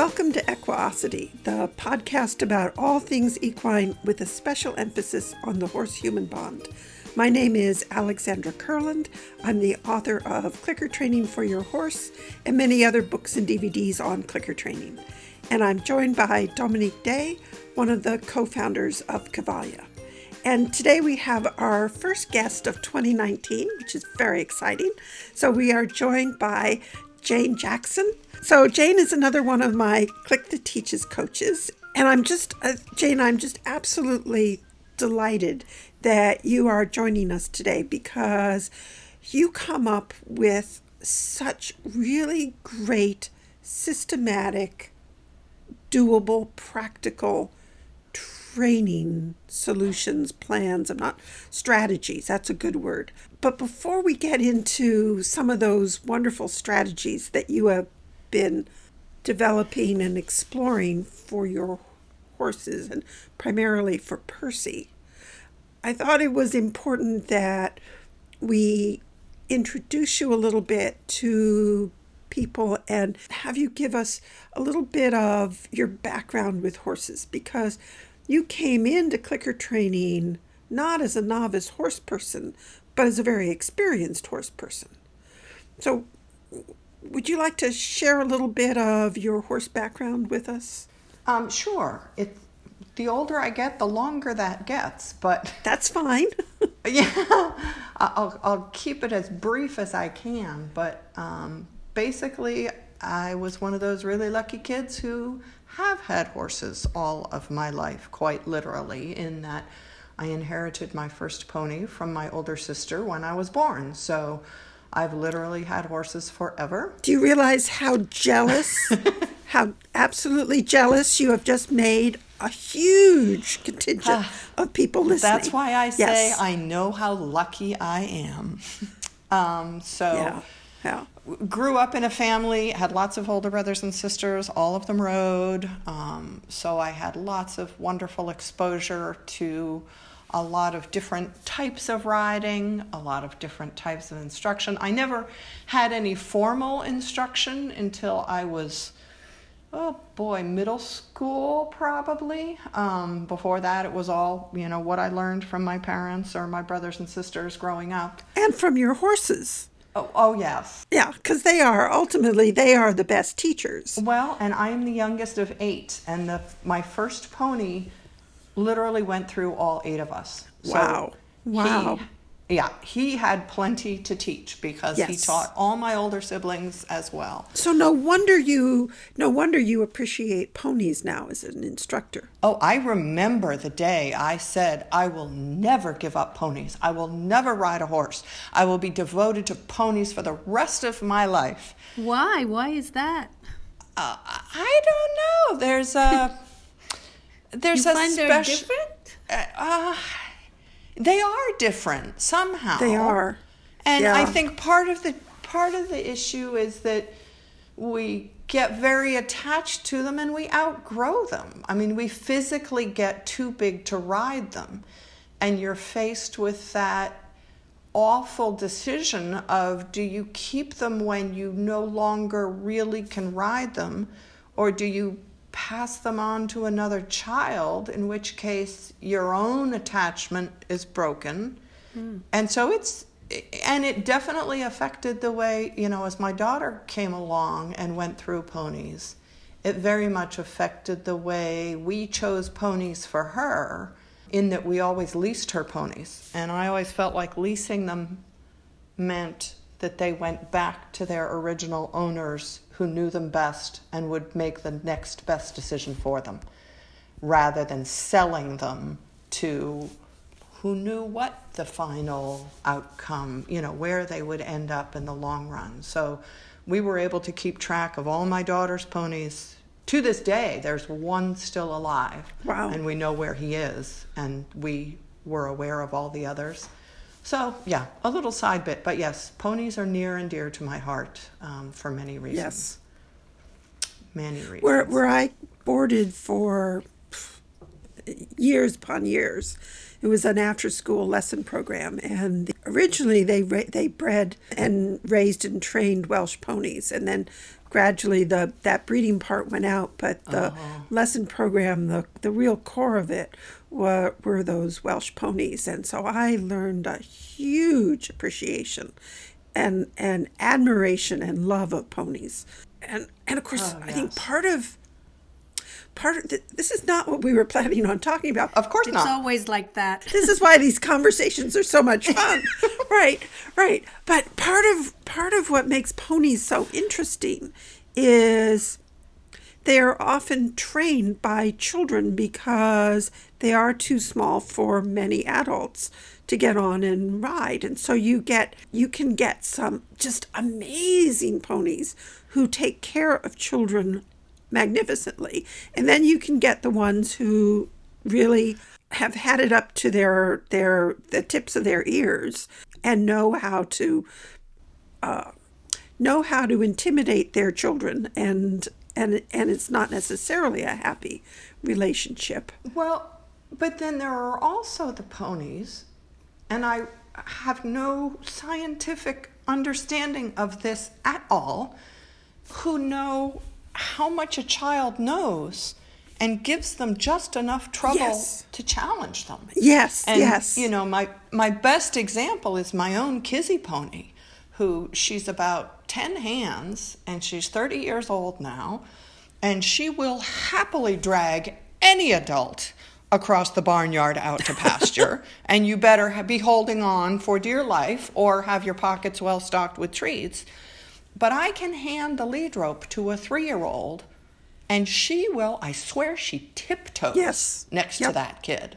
Welcome to Equiosity, the podcast about all things equine with a special emphasis on the horse human bond. My name is Alexandra Kurland. I'm the author of Clicker Training for Your Horse and many other books and DVDs on clicker training. And I'm joined by Dominique Day, one of the co founders of Cavalia. And today we have our first guest of 2019, which is very exciting. So we are joined by Jane Jackson. So Jane is another one of my Click That Teaches coaches. And I'm just, uh, Jane, I'm just absolutely delighted that you are joining us today because you come up with such really great, systematic, doable, practical training solutions, plans. I'm not strategies, that's a good word. But before we get into some of those wonderful strategies that you have been developing and exploring for your horses and primarily for Percy, I thought it was important that we introduce you a little bit to people and have you give us a little bit of your background with horses because you came into clicker training not as a novice horse person, but as a very experienced horse person. So, would you like to share a little bit of your horse background with us? Um, sure. It, the older I get, the longer that gets, but that's fine. yeah, I'll, I'll keep it as brief as I can. But um, basically, I was one of those really lucky kids who have had horses all of my life, quite literally, in that I inherited my first pony from my older sister when I was born. So I've literally had horses forever. Do you realize how jealous, how absolutely jealous you have just made a huge contingent of people listening? That's why I say yes. I know how lucky I am. um, so. Yeah. Yeah grew up in a family, had lots of older brothers and sisters, all of them rode. Um, so I had lots of wonderful exposure to a lot of different types of riding, a lot of different types of instruction. I never had any formal instruction until I was, oh boy, middle school probably. Um, before that, it was all, you know, what I learned from my parents or my brothers and sisters growing up. And from your horses. Oh, oh yes. Yeah, because they are ultimately they are the best teachers. Well, and I am the youngest of eight, and the my first pony literally went through all eight of us. Wow! So wow! He, yeah, he had plenty to teach because yes. he taught all my older siblings as well. So no wonder you no wonder you appreciate ponies now as an instructor. Oh, I remember the day I said I will never give up ponies. I will never ride a horse. I will be devoted to ponies for the rest of my life. Why? Why is that? Uh, I don't know. There's a there's you a find special. different. Uh, uh, they are different somehow. They are. And yeah. I think part of the part of the issue is that we get very attached to them and we outgrow them. I mean, we physically get too big to ride them. And you're faced with that awful decision of do you keep them when you no longer really can ride them or do you pass them on to another child, in which case your own attachment is broken. Mm. And so it's, and it definitely affected the way, you know, as my daughter came along and went through ponies, it very much affected the way we chose ponies for her, in that we always leased her ponies. And I always felt like leasing them meant that they went back to their original owners who knew them best and would make the next best decision for them rather than selling them to who knew what the final outcome, you know, where they would end up in the long run. So we were able to keep track of all my daughter's ponies. To this day, there's one still alive. Wow. And we know where he is, and we were aware of all the others. So, yeah, a little side bit, but yes, ponies are near and dear to my heart um, for many reasons. Yes. Many reasons. Where, where I boarded for years upon years, it was an after school lesson program, and the originally they they bred and raised and trained Welsh ponies, and then gradually the that breeding part went out. But the lesson program, the the real core of it, were were those Welsh ponies, and so I learned a huge appreciation, and and admiration and love of ponies, and and of course oh, I think part of part of th- this is not what we were planning on talking about. Of course It's not. always like that. this is why these conversations are so much fun right right but part of part of what makes ponies so interesting is they are often trained by children because they are too small for many adults to get on and ride. And so you get you can get some just amazing ponies who take care of children magnificently. And then you can get the ones who really have had it up to their their the tips of their ears and know how to uh, know how to intimidate their children and and and it's not necessarily a happy relationship Well, but then there are also the ponies, and I have no scientific understanding of this at all, who know how much a child knows and gives them just enough trouble Yes. to challenge them. yes And yes you know, my my best example is my own Kizzy pony, who she's about 10 hands and she's 30 years old now, and she will happily drag any adult across the barnyard out to pasture, and you better be holding on for dear life or have your pockets well stocked with treats. But I can hand the lead rope to a 3-year-old and she will, I swear she tiptoes Yes. next to that kid.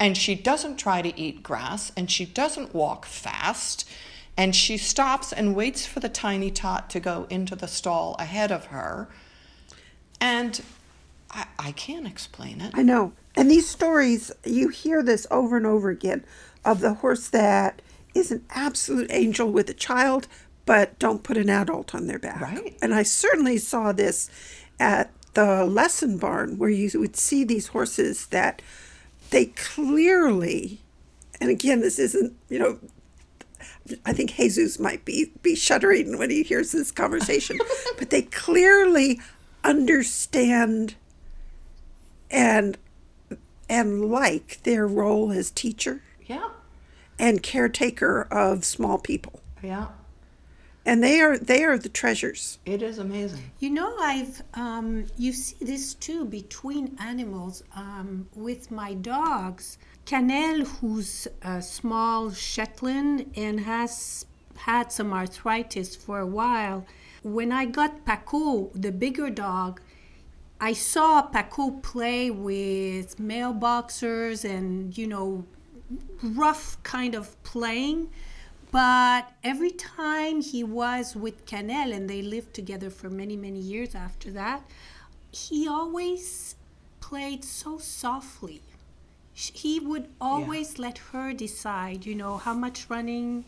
And she doesn't try to eat grass and she doesn't walk fast. And she stops and waits for the tiny tot to go into the stall ahead of her. And I, I can't explain it. I know. And these stories, you hear this over and over again of the horse that is an absolute angel with a child, but don't put an adult on their back. Right. And I certainly saw this at the lesson barn where you would see these horses that they clearly, and again, this isn't, you know, I think Jesus might be, be shuddering when he hears this conversation, but they clearly understand and and like their role as teacher Yeah. and caretaker of small people. Yeah. And they are they are the treasures. It is amazing. You know, I've um, you see this too between animals. Um, with my dogs, Canel, who's a small Shetland and has had some arthritis for a while. When I got Paco, the bigger dog, I saw Paco play with mailboxers and you know rough kind of playing. But every time he was with Canel and they lived together for many, many years after that, he always played so softly. He would always let her decide, you know, how much running.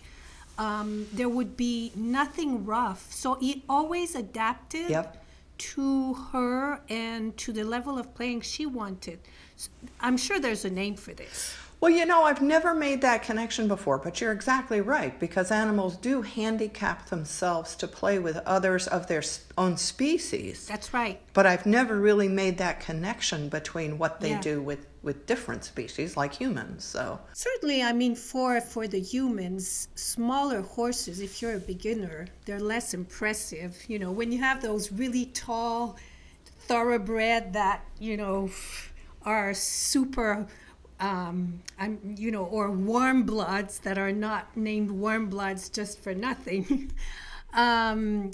Um, there would be nothing rough. So he always adapted Yep. to her and to the level of playing she wanted. I'm sure there's a name for this. Well, you know, I've never made that connection before, but you're exactly right because animals do handicap themselves to play with others of their own species. That's right. But I've never really made that connection between what they Yeah. do with, with different species like humans. So, Certainly, I mean, for for the humans, smaller horses. If you're a beginner, they're less impressive. You know, when you have those really tall thoroughbred that you know are super, um, I'm you know, or warm bloods that are not named warm bloods just for nothing. um,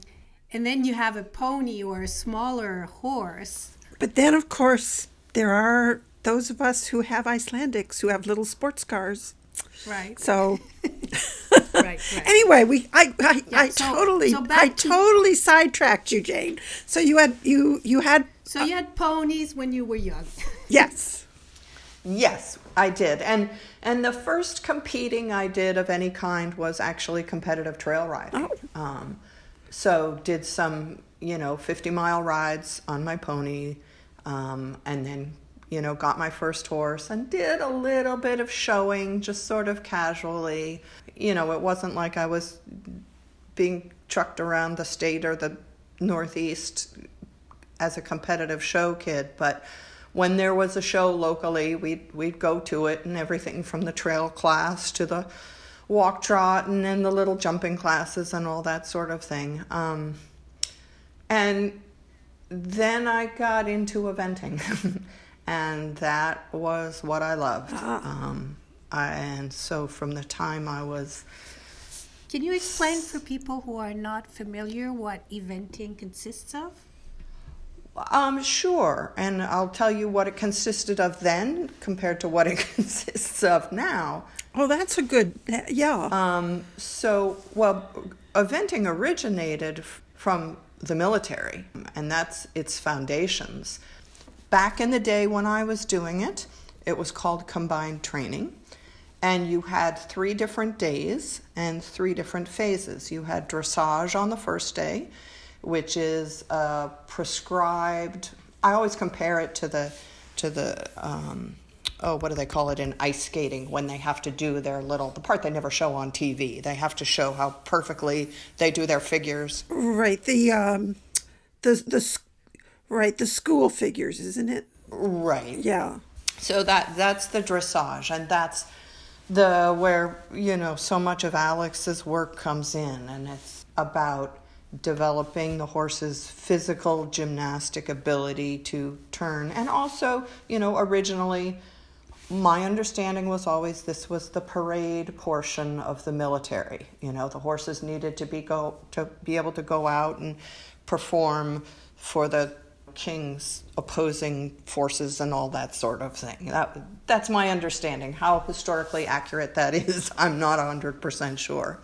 and then you have a pony or a smaller horse. But then of course there are those of us who have Icelandics who have little sports cars. Right. So right. Right. anyway, we I I, Yeah, I so- totally so I to- totally sidetracked you, Jane. So you had you you had So you had ponies when you were young. yes. Yes, I did. And and the first competing I did of any kind was actually competitive trail riding. Oh. Um, so did some, you know, 50 mile rides on my pony, um, and then, you know, got my first horse and did a little bit of showing, just sort of casually. you know, it wasn't like I was being trucked around the state or the Northeast as a competitive show kid, but when there was a show locally, we'd we'd go to it, and everything from the trail class to the walk trot, and then the little jumping classes and all that sort of thing. Um, and then I got into eventing, and that was what I loved. Um, I, and so from the time I was Can you explain for people who are not familiar what eventing consists of? Um, sure, and I'll tell you what it consisted of then compared to what it consists of now. Oh, that's a good, yeah. Um, so, well, eventing originated from the military, and that's its foundations. Back in the day when I was doing it, it was called combined training, and you had three different days and three different phases. You had dressage on the first day, which is a prescribed. I always compare it to the to the um, oh what do they call it in ice skating when they have to do their little the part they never show on TV. They have to show how perfectly they do their figures. right. The, um, the, the, right, the school figures, isn't it? Right. Yeah. So that that's the dressage, and that's the where you know so much of Alex's work comes in, and it's about developing the horse's physical gymnastic ability to turn, and also you know originally. My understanding was always this was the parade portion of the military. You know, the horses needed to be go to be able to go out and perform for the king's opposing forces and all that sort of thing. That that's my understanding. How historically accurate that is, I'm not 100% sure.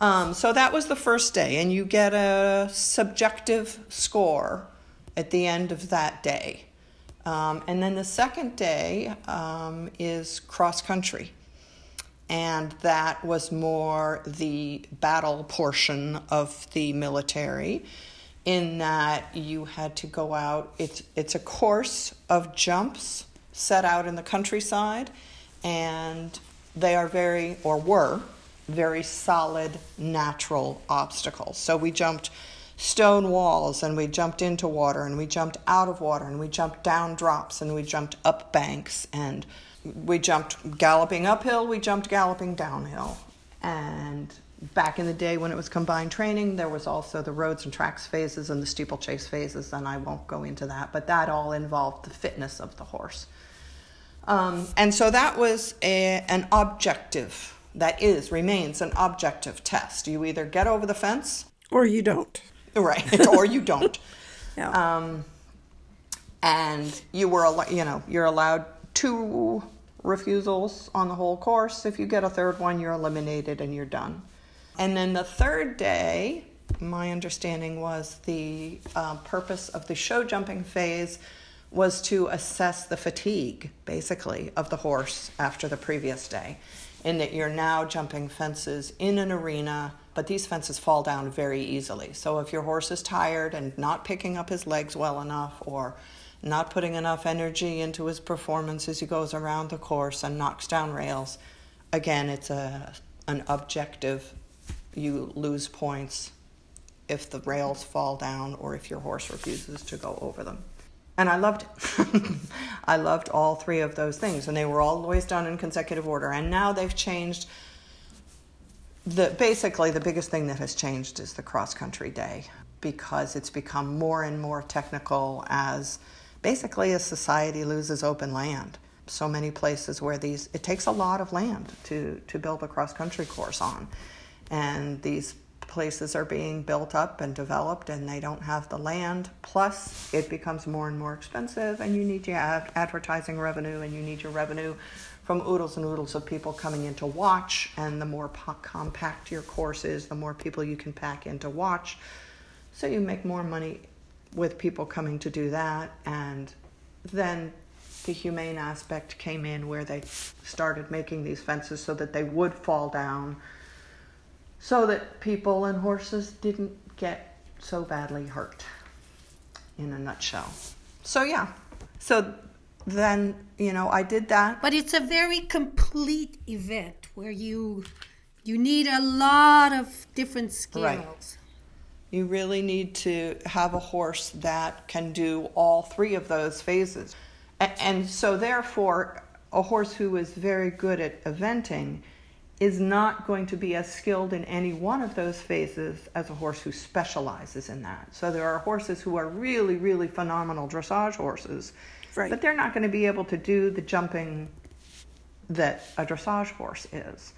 Um, so that was the first day, and you get a subjective score at the end of that day. Um, and then the second day um, is cross country. And that was more the battle portion of the military, in that you had to go out. It's, it's a course of jumps set out in the countryside, and they are very, or were, very solid natural obstacles. So we jumped stone walls and we jumped into water and we jumped out of water and we jumped down drops and we jumped up banks and we jumped galloping uphill, we jumped galloping downhill. And back in the day when it was combined training, there was also the roads and tracks phases and the steeplechase phases, and I won't go into that, but that all involved the fitness of the horse. Um, and so that was a, an objective, that is, remains an objective test. You either get over the fence, Or you don't. right, or you don't. Yeah. Um, and you were, al- you know, you're allowed two refusals on the whole course. If you get a third one, you're eliminated and you're done. And then the third day, my understanding was the uh, purpose of the show jumping phase was to assess the fatigue, basically, of the horse after the previous day. In that you're now jumping fences in an arena, but these fences fall down very easily. So if your horse is tired and not picking up his legs well enough, or not putting enough energy into his performance as he goes around the course and knocks down rails, again, it's a an objective. You lose points if the rails fall down or if your horse refuses to go over them. And I loved. I loved all three of those things, and they were all always done in consecutive order. And now they've changed. The basically the biggest thing that has changed is the cross country day because it's become more and more technical as basically as society loses open land. So many places where these it takes a lot of land to to build a cross country course on, and these places are being built up and developed and they don't have the land. Plus it becomes more and more expensive and you need your ad- advertising revenue and you need your revenue from oodles and oodles of people coming in to watch. And the more po- compact your course is the more people you can pack in to watch. So you make more money with people coming to do that. And then the humane aspect came in where they started making these fences so that they would fall down so that people and horses didn't get so badly hurt in a nutshell so yeah so then you know i did that But it's a very complete event where you You need a lot of different skills. Right. You really need to have a horse that can do all three of those phases. And so, therefore, a horse who is very good at eventing is not going to be as skilled in any one of those phases as a horse who specializes in that. So, there are horses who are really, really phenomenal dressage horses, Right. but they're not going to be able to do the jumping that a dressage horse is.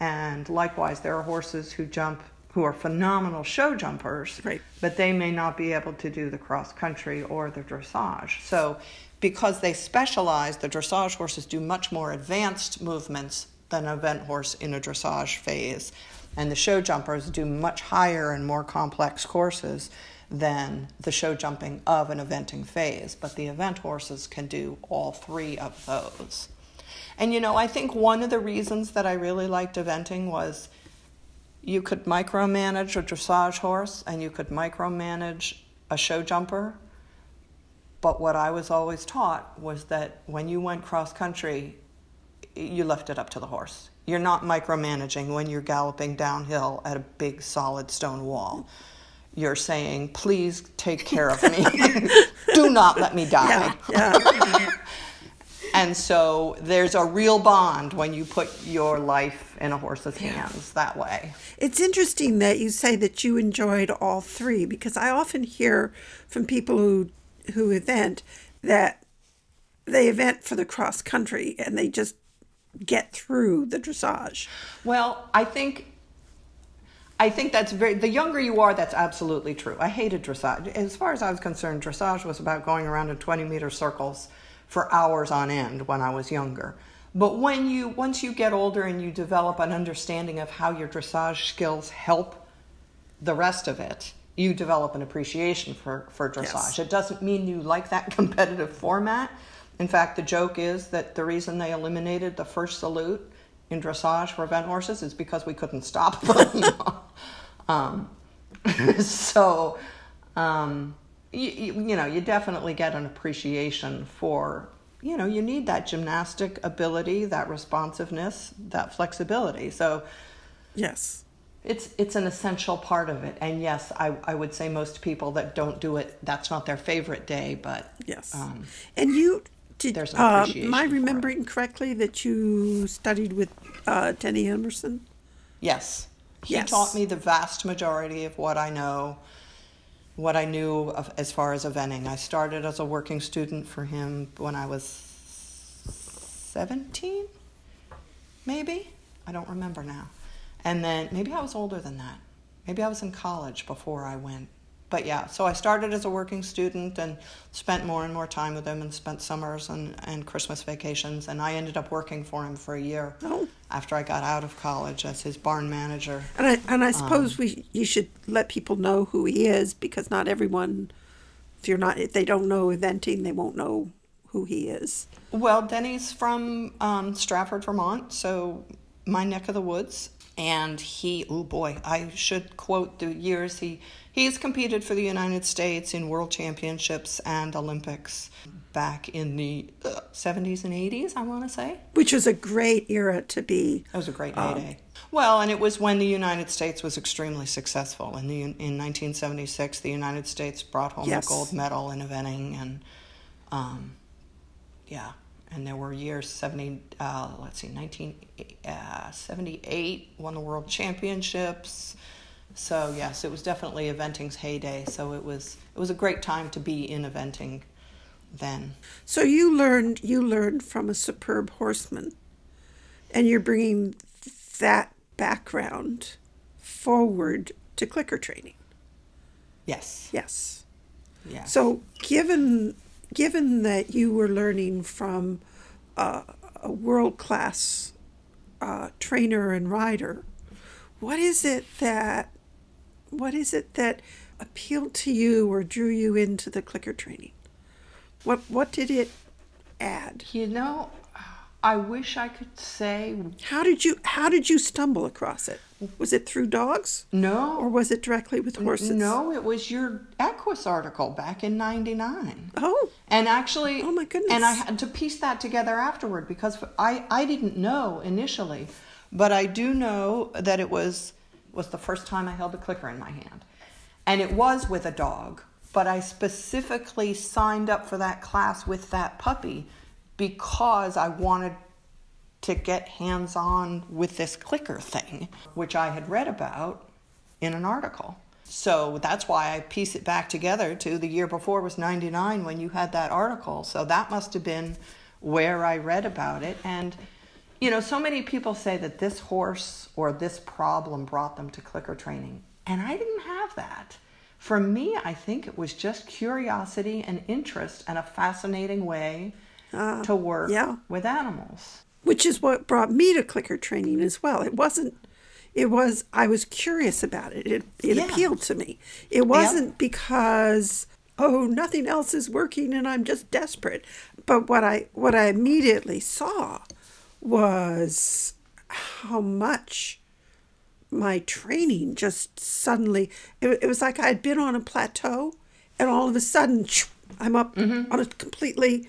And likewise, there are horses who jump who are phenomenal show jumpers, Right. but they may not be able to do the cross country or the dressage. So, because they specialize, the dressage horses do much more advanced movements than an event horse in a dressage phase, and the show jumpers do much higher and more complex courses than the show jumping of an eventing phase. But the event horses can do all three of those. And you know, I think one of the reasons that I really liked eventing was you could micromanage a dressage horse and you could micromanage a show jumper. But what I was always taught was that when you went cross country, you left it up to the horse. You're not micromanaging when you're galloping downhill at a big solid stone wall. You're saying, please take care of me. Do not let me die. Yeah, yeah. And so there's a real bond when you put your life in a horse's hands that way. It's interesting that you say that you enjoyed all three because I often hear from people who who event that they event for the cross country and they just get through the dressage. Well, I think I think that's very the younger you are, that's absolutely true. I hated dressage. As far as I was concerned, dressage was about going around in 20 meter circles for hours on end when I was younger. But when you once you get older and you develop an understanding of how your dressage skills help the rest of it, you develop an appreciation for, for dressage. Yes. It doesn't mean you like that competitive format. In fact, the joke is that the reason they eliminated the first salute in dressage for event horses is because we couldn't stop them. um, so, um, you, you know, you definitely get an appreciation for, you know, you need that gymnastic ability, that responsiveness, that flexibility. So, Yes. it's it's an essential part of it. And yes, I, I would say most people that don't do it, that's not their favorite day, but Yes. um, and you did there's an uh, am I remembering correctly that you studied with uh, Denny Emerson? yes, he Yes. taught me the vast majority of what I know, what I knew of, as far as eventing. I started as a working student for him when I was 17, maybe? I don't remember now. And then maybe I was older than that. Maybe I was in college before I went. But yeah, so I started as a working student and spent more and more time with him and spent summers and, and Christmas vacations. And I ended up working for him for a year Oh. after I got out of college as his barn manager. And I and I Um, suppose we you should let people know who he is because not everyone if you're not if they don't know eventing they won't know who he is. Well, Denny's from um, Strafford, Vermont, so my neck of the woods. And he, oh boy, I should quote the years he he has competed for the United States in World Championships and Olympics back in the uh, 70s and 80s, I want to say. Which is a great era to be That was a great heyday. well, and it was when the United States was extremely successful. In the in 1976, the United States brought home Yes. a gold medal in eventing, and um, yeah, and there were years 70. Uh, let's see, 1978 won the World Championships. So yes, it was definitely eventing's heyday. So it was it was a great time to be in eventing then. So you learned you learned from a superb horseman, and you're bringing that background forward to clicker training. Yes. Yes. yeah So given given that you were learning from uh, a world class uh, trainer and rider, what is it that what is it that appealed to you or drew you into the clicker training? What what did it add? You know, I wish I could say How did you how did you stumble across it? Was it through dogs no. or was it directly with horses? No, it was your Equus article back in '99. Oh, And actually, Oh, my goodness. And I had to piece that together afterward because I I didn't know initially, But I do know that it was was the first time I held a clicker in my hand. And it was with a dog, but I specifically signed up for that class with that puppy because I wanted to get hands on with this clicker thing, which I had read about in an article. So that's why I piece it back together to the year before was 99 when you had that article. So that must have been where I read about it. And, you know, so many people say that this horse or this problem brought them to clicker training. And I didn't have that. For me, I think it was just curiosity and interest and a fascinating way ah, to work yeah. with animals. Which is what brought me to clicker training as well. It wasn't. It was I was curious about it. It it Yeah. appealed to me. It wasn't because oh nothing else is working and I'm just desperate. But what I what I immediately saw was how much my training just suddenly it, it was like I'd been on a plateau and all of a sudden I'm up Mm-hmm. on a completely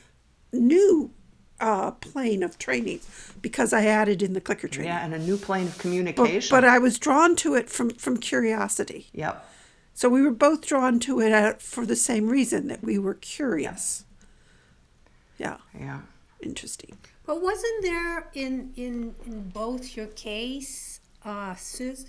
new uh, plane of training because I added in the clicker training. Yeah, and a new plane of communication. but I was drawn to it from, from curiosity. yep. So we were both drawn to it uh, for the same reason that we were curious. Yeah, Yeah. interesting. But wasn't there in in in both your case, uh, Sus,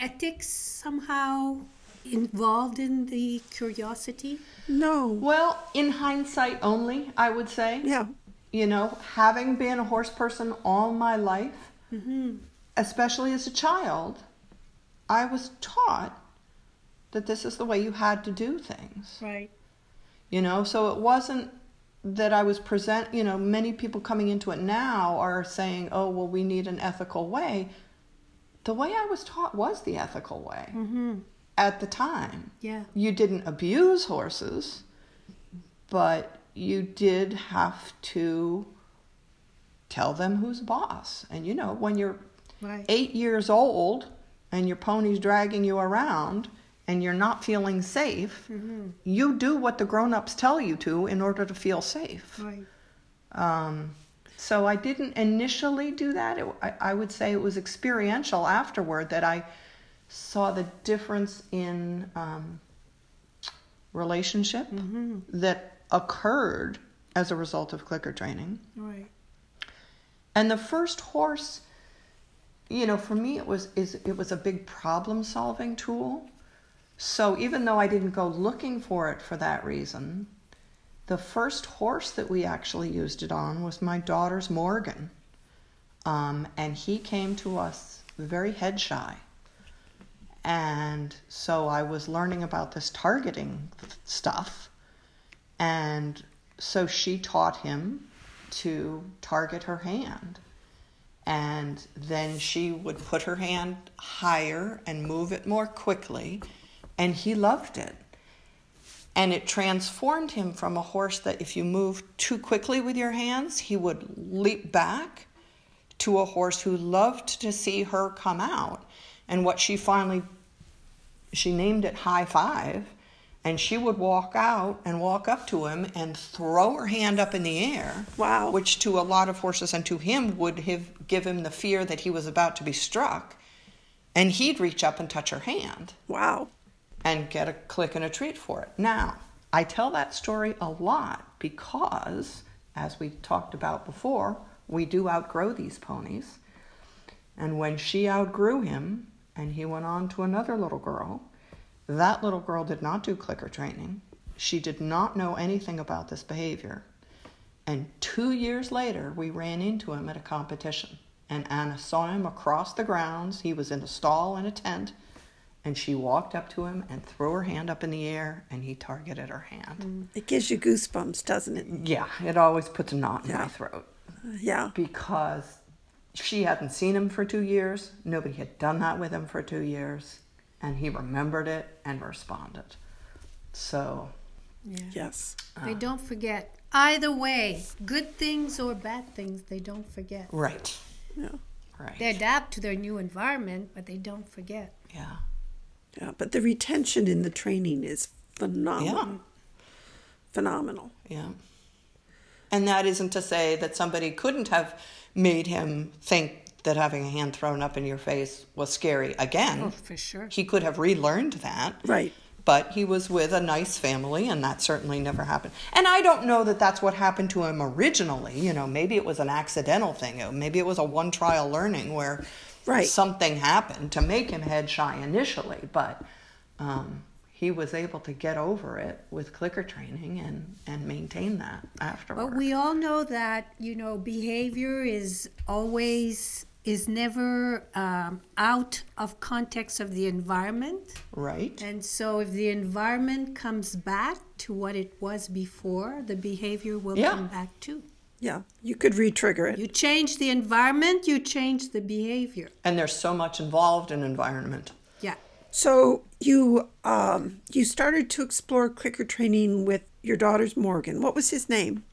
ethics somehow involved in the curiosity? No. Well, in hindsight only, I would say. Yeah. You know, having been a horse person all my life, Mm-hmm. especially as a child, I was taught that this is the way you had to do things. Right. You know, so it wasn't that I was present, you know, many people coming into it now are saying, oh, well, we need an ethical way. The way I was taught was the ethical way at the time. Yeah. You didn't abuse horses, but you did have to tell them who's boss. And you know, when you're Right. eight years old and your pony's dragging you around and you're not feeling safe, you do what the grown ups tell you to in order to feel safe. Right. Um, so I didn't initially do that. It, I, I would say it was experiential afterward that I saw the difference in um, relationship that occurred as a result of clicker training. Right. And the first horse, you know, for me it was is it was a big problem solving tool. So even though I didn't go looking for it for that reason, the first horse that we actually used it on was my daughter's Morgan. Um, and he came to us very head shy. And so I was learning about this targeting stuff. And so she taught him to target her hand. And then she would put her hand higher and move it more quickly. And he loved it. And it transformed him from a horse that if you moved too quickly with your hands, he would leap back to a horse who loved to see her come out. And what she finally, she named it High Five. And she would walk out and walk up to him and throw her hand up in the air. Wow. Which to a lot of horses and to him would have give him the fear that he was about to be struck. And he'd reach up and touch her hand Wow. and get a click and a treat for it. Now, I tell that story a lot because, as we talked about before, we do outgrow these ponies. And when she outgrew him and he went on to another little girl, that little girl did not do clicker training. She did not know anything about this behavior. And two years later, we ran into him at a competition. And Anna saw him across the grounds. He was in a stall in a tent. And she walked up to him and threw her hand up in the air, and he targeted her hand. Mm, it gives you goosebumps, doesn't it? Yeah, it always puts a knot in Yeah. my throat Yeah. because she hadn't seen him for two years. Nobody had done that with him for two years. And he remembered it and responded. So, Yeah. Yes. Uh, they don't forget. Either way, good things or bad things, they don't forget. right, Yeah. right. They adapt to their new environment, but they don't forget. yeah. Yeah. But the retention in the training is phenomenal. Yeah. Phenomenal. Yeah. And that isn't to say that somebody couldn't have made him think that having a hand thrown up in your face was scary again. Oh, for sure. He could have relearned that. Right. But he was with a nice family, and that certainly never happened. And I don't know that that's what happened to him originally. You know, maybe it was an accidental thing. Maybe it was a one trial learning where Right. something happened to make him head shy initially. But um, he was able to get over it with clicker training and, and maintain that afterward. But we all know that you know behavior is always is never um, out of context of the environment, right? and so if the environment comes back to what it was before, the behavior will Yeah. come back too. Yeah. You could re-trigger it. You change the environment, you change the behavior. And there's so much involved in environment. Yeah. So you um, you started to explore clicker training with your daughter's Morgan. What was his name?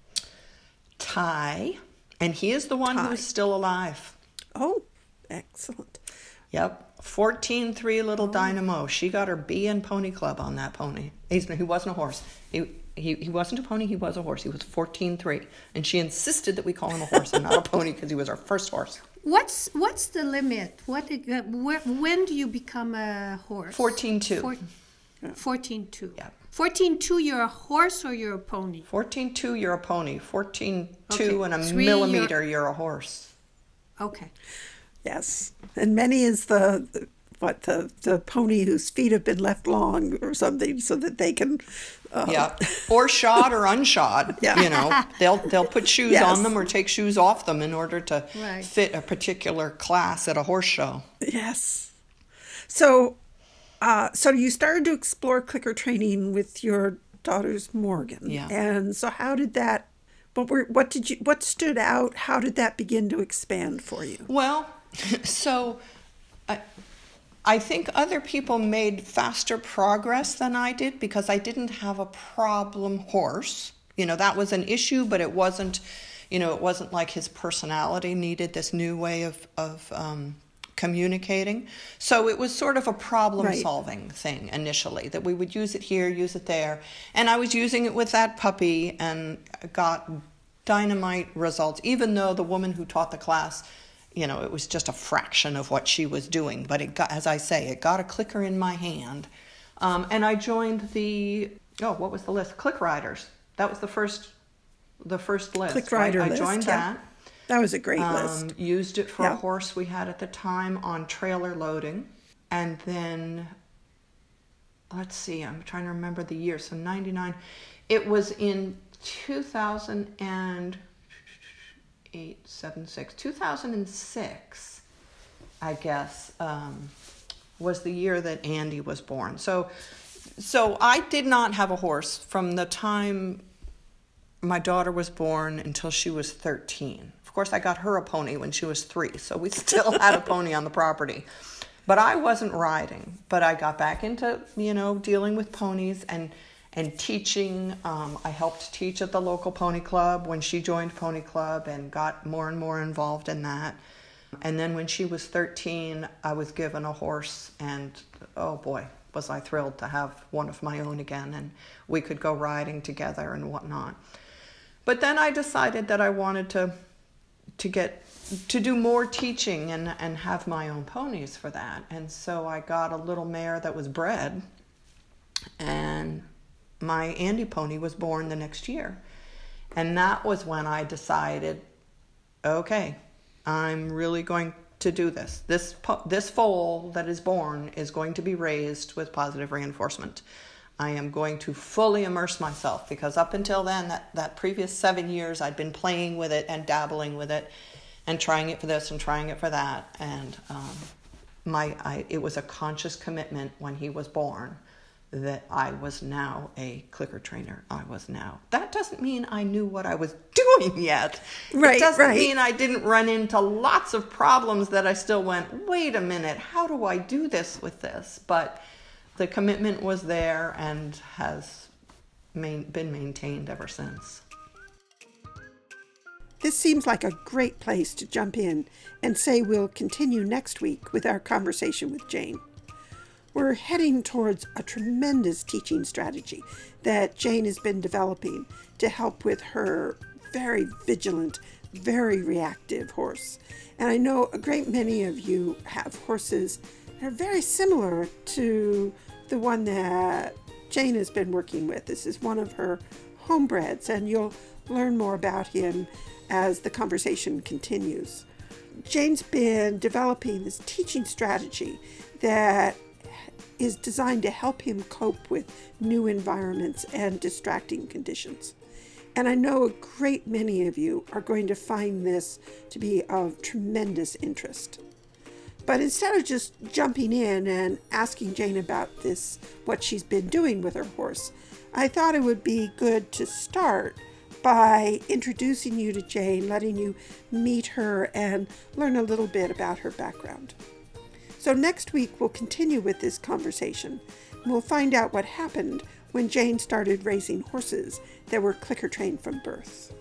Ty, and he is the one Ty. who's still alive. Oh, excellent. Yep. 14 3 little dynamo. She got her B in pony club on that pony. He's, he wasn't a horse. He, he, he wasn't a pony, he was a horse. He was 14 3. And she insisted that we call him a horse and not a pony because he was our first horse. What's what's the limit? What uh, where, when do you become a horse? 14 2. Four, 14 2. Yeah. 14 2 you're a horse or you're a pony? 14 2, you're a pony. 14 2 Okay. and a Three, you're- millimeter, you're a horse. Okay. Yes, and many is the, the what the the pony whose feet have been left long or something, so that they can. Uh, Yeah, or shod or unshod. Yeah. You know, they'll they'll put shoes Yes. on them or take shoes off them in order to Right. fit a particular class at a horse show. Yes. So, uh, so you started to explore clicker training with your daughter's Morgan. Yeah. And so, how did that? What were? What did you? What stood out? How did that begin to expand for you? Well, so I, I think other people made faster progress than I did because I didn't have a problem horse. You know, that was an issue, but it wasn't, you know, it wasn't like his personality needed this new way of, of um, communicating. So it was sort of a problem Right. solving thing initially that we would use it here, use it there. And I was using it with that puppy and got dynamite results, even though the woman who taught the class, you know, it was just a fraction of what she was doing. But it got, as I say, it got a clicker in my hand. Um, and I joined the, oh, what was the list? Click Riders. That was the first, the first list. Click? Rider I list, joined yeah. that. That was a great Um, list. used it for Yeah. a horse we had at the time on trailer loading. And then, let's see, I'm trying to remember the year. So 99. It was in 2008, 7, 6, 2006, I guess, um, was the year that Andy was born. So, so I did not have a horse from the time my daughter was born until she was 13. Of course, I got her a pony when she was three, so we still had a pony on the property. But I wasn't riding. But I got back into, you know, dealing with ponies and and teaching. Um, I helped teach at the local pony club when she joined pony club and got more and more involved in that. And then when she was 13, I was given a horse, and oh boy, was I thrilled to have one of my own again, and we could go riding together and whatnot. But then I decided that I wanted to to get to do more teaching and and have my own ponies for that. And so I got a little mare that was bred and my Andy pony was born the next year. And that was when I decided okay, I'm really going to do this. This this foal that is born is going to be raised with positive reinforcement. I am going to fully immerse myself because up until then, that, that previous seven years, I'd been playing with it and dabbling with it and trying it for this and trying it for that. And um, my I, it was a conscious commitment when he was born that I was now a clicker trainer. I was now. That doesn't mean I knew what I was doing yet. Right, It doesn't right. mean I didn't run into lots of problems that I still went, wait a minute, how do I do this with this? But the commitment was there and has main, been maintained ever since. This seems like a great place to jump in and say we'll continue next week with our conversation with Jane. We're heading towards a tremendous teaching strategy that Jane has been developing to help with her very vigilant, very reactive horse. And I know a great many of you have horses that are very similar to the one that Jane has been working with. This is one of her homebreds, and you'll learn more about him as the conversation continues. Jane's been developing this teaching strategy that is designed to help him cope with new environments and distracting conditions. And I know a great many of you are going to find this to be of tremendous interest. But instead of just jumping in and asking Jane about this, what she's been doing with her horse, I thought it would be good to start by introducing you to Jane, letting you meet her and learn a little bit about her background. So, next week we'll continue with this conversation. And we'll find out what happened when Jane started raising horses that were clicker trained from birth.